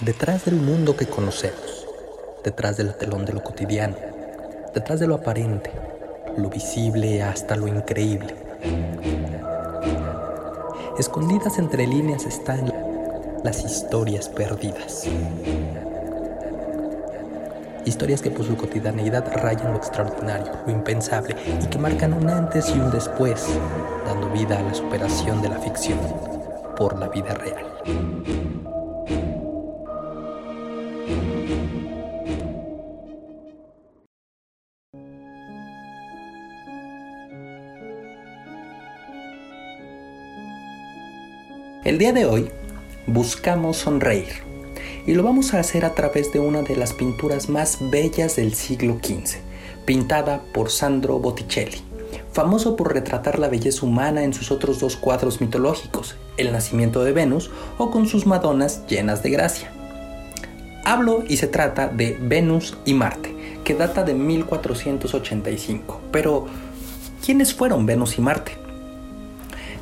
Detrás del mundo que conocemos, detrás del telón de lo cotidiano, detrás de lo aparente, lo visible hasta lo increíble. Escondidas entre líneas están las historias perdidas. Historias que por su cotidianeidad rayan lo extraordinario, lo impensable y que marcan un antes y un después, dando vida a la superación de la ficción por la vida real. El día de hoy buscamos sonreír y lo vamos a hacer a través de una de las pinturas más bellas del siglo XV, pintada por Sandro Botticelli, famoso por retratar la belleza humana en sus otros dos cuadros mitológicos, El nacimiento de Venus o con sus Madonas llenas de gracia. Hablo y se trata de Venus y Marte, que data de 1485, pero ¿quiénes fueron Venus y Marte?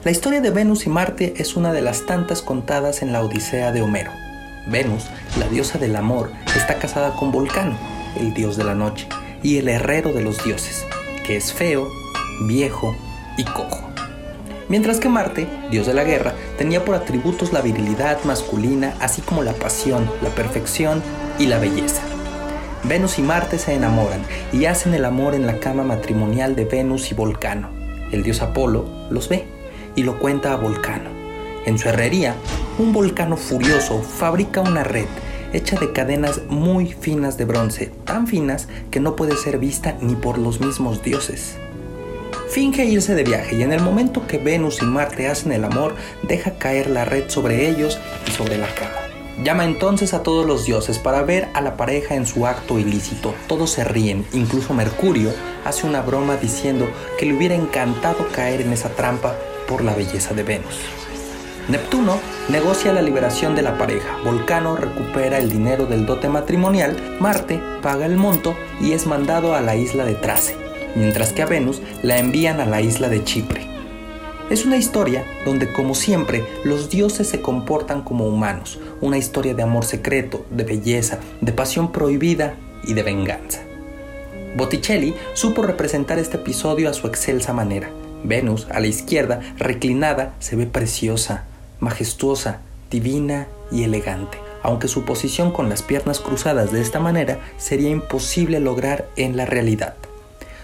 La historia de Venus y Marte es una de las tantas contadas en la Odisea de Homero. Venus, la diosa del amor, está casada con Vulcano, el dios de la noche, y el herrero de los dioses, que es feo, viejo y cojo. Mientras que Marte, dios de la guerra, tenía por atributos la virilidad masculina, así como la pasión, la perfección y la belleza. Venus y Marte se enamoran y hacen el amor en la cama matrimonial de Venus y Vulcano. El dios Apolo los ve y lo cuenta a Volcano. En su herrería, un volcano furioso fabrica una red hecha de cadenas muy finas de bronce, tan finas que no puede ser vista ni por los mismos dioses. Finge irse de viaje y en el momento que Venus y Marte hacen el amor, deja caer la red sobre ellos y sobre la cama. Llama entonces a todos los dioses para ver a la pareja en su acto ilícito. Todos se ríen, incluso Mercurio hace una broma diciendo que le hubiera encantado caer en esa trampa por la belleza de Venus. Neptuno negocia la liberación de la pareja, Volcano recupera el dinero del dote matrimonial, Marte paga el monto y es mandado a la isla de Trace, mientras que a Venus la envían a la isla de Chipre. Es una historia donde, como siempre, los dioses se comportan como humanos, una historia de amor secreto, de belleza, de pasión prohibida y de venganza. Botticelli supo representar este episodio a su excelsa manera, Venus, a la izquierda, reclinada, se ve preciosa, majestuosa, divina y elegante, aunque su posición con las piernas cruzadas de esta manera sería imposible lograr en la realidad.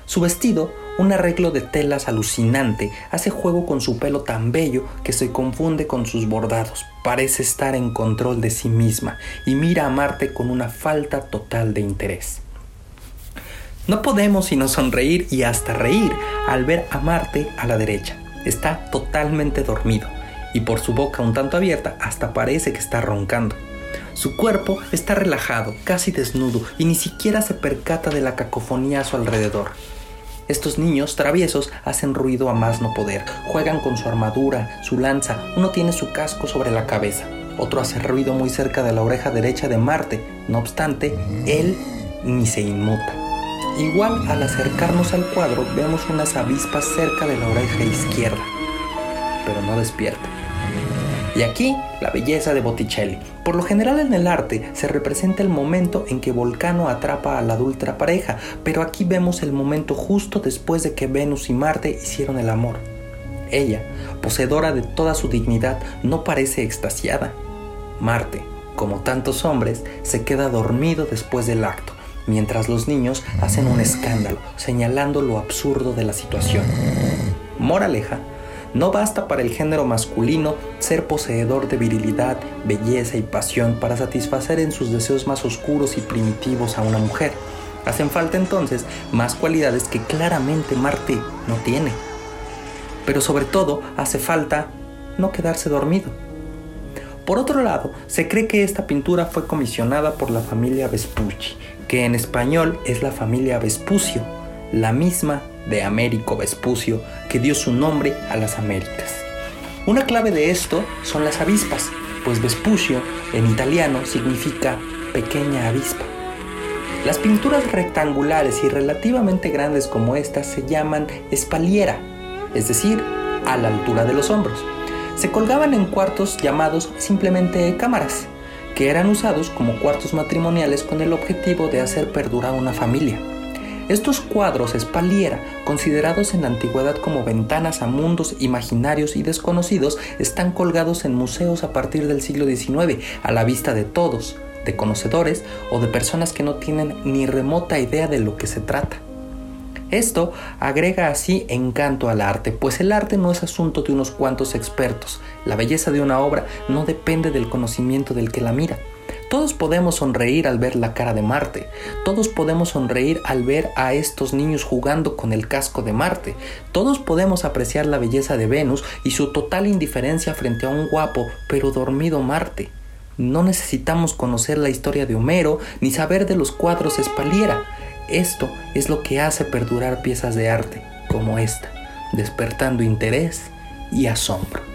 Su vestido, un arreglo de telas alucinante, hace juego con su pelo tan bello que se confunde con sus bordados, parece estar en control de sí misma y mira a Marte con una falta total de interés. No podemos sino sonreír y hasta reír al ver a Marte a la derecha. Está totalmente dormido y por su boca un tanto abierta hasta parece que está roncando. Su cuerpo está relajado, casi desnudo y ni siquiera se percata de la cacofonía a su alrededor. Estos niños traviesos hacen ruido a más no poder, juegan con su armadura, su lanza, uno tiene su casco sobre la cabeza, otro hace ruido muy cerca de la oreja derecha de Marte, no obstante, él ni se inmuta. Igual al acercarnos al cuadro vemos unas avispas cerca de la oreja izquierda, pero no despierta. Y aquí la belleza de Botticelli. Por lo general en el arte se representa el momento en que Volcano atrapa a la adulta pareja, pero aquí vemos el momento justo después de que Venus y Marte hicieron el amor. Ella, poseedora de toda su dignidad, no parece extasiada. Marte, como tantos hombres, se queda dormido después del acto mientras los niños hacen un escándalo, señalando lo absurdo de la situación. Moraleja, no basta para el género masculino ser poseedor de virilidad, belleza y pasión para satisfacer en sus deseos más oscuros y primitivos a una mujer. Hacen falta entonces más cualidades que claramente Marte no tiene. Pero sobre todo hace falta no quedarse dormido. Por otro lado, se cree que esta pintura fue comisionada por la familia Vespucci, que en español es la familia Vespucio, la misma de Américo Vespucio que dio su nombre a las Américas. Una clave de esto son las avispas, pues Vespucio en italiano significa pequeña avispa. Las pinturas rectangulares y relativamente grandes como estas se llaman espaliera, es decir, a la altura de los hombros. Se colgaban en cuartos llamados simplemente cámaras, que eran usados como cuartos matrimoniales con el objetivo de hacer perdurar una familia. Estos cuadros espaliera, considerados en la antigüedad como ventanas a mundos imaginarios y desconocidos, están colgados en museos a partir del siglo XIX, a la vista de todos, de conocedores o de personas que no tienen ni remota idea de lo que se trata. Esto agrega así encanto al arte, pues el arte no es asunto de unos cuantos expertos. La belleza de una obra no depende del conocimiento del que la mira. Todos podemos sonreír al ver la cara de Marte. Todos podemos sonreír al ver a estos niños jugando con el casco de Marte. Todos podemos apreciar la belleza de Venus y su total indiferencia frente a un guapo pero dormido Marte. No necesitamos conocer la historia de Homero ni saber de los cuadros Espaliera. Esto es lo que hace perdurar piezas de arte como esta, despertando interés y asombro.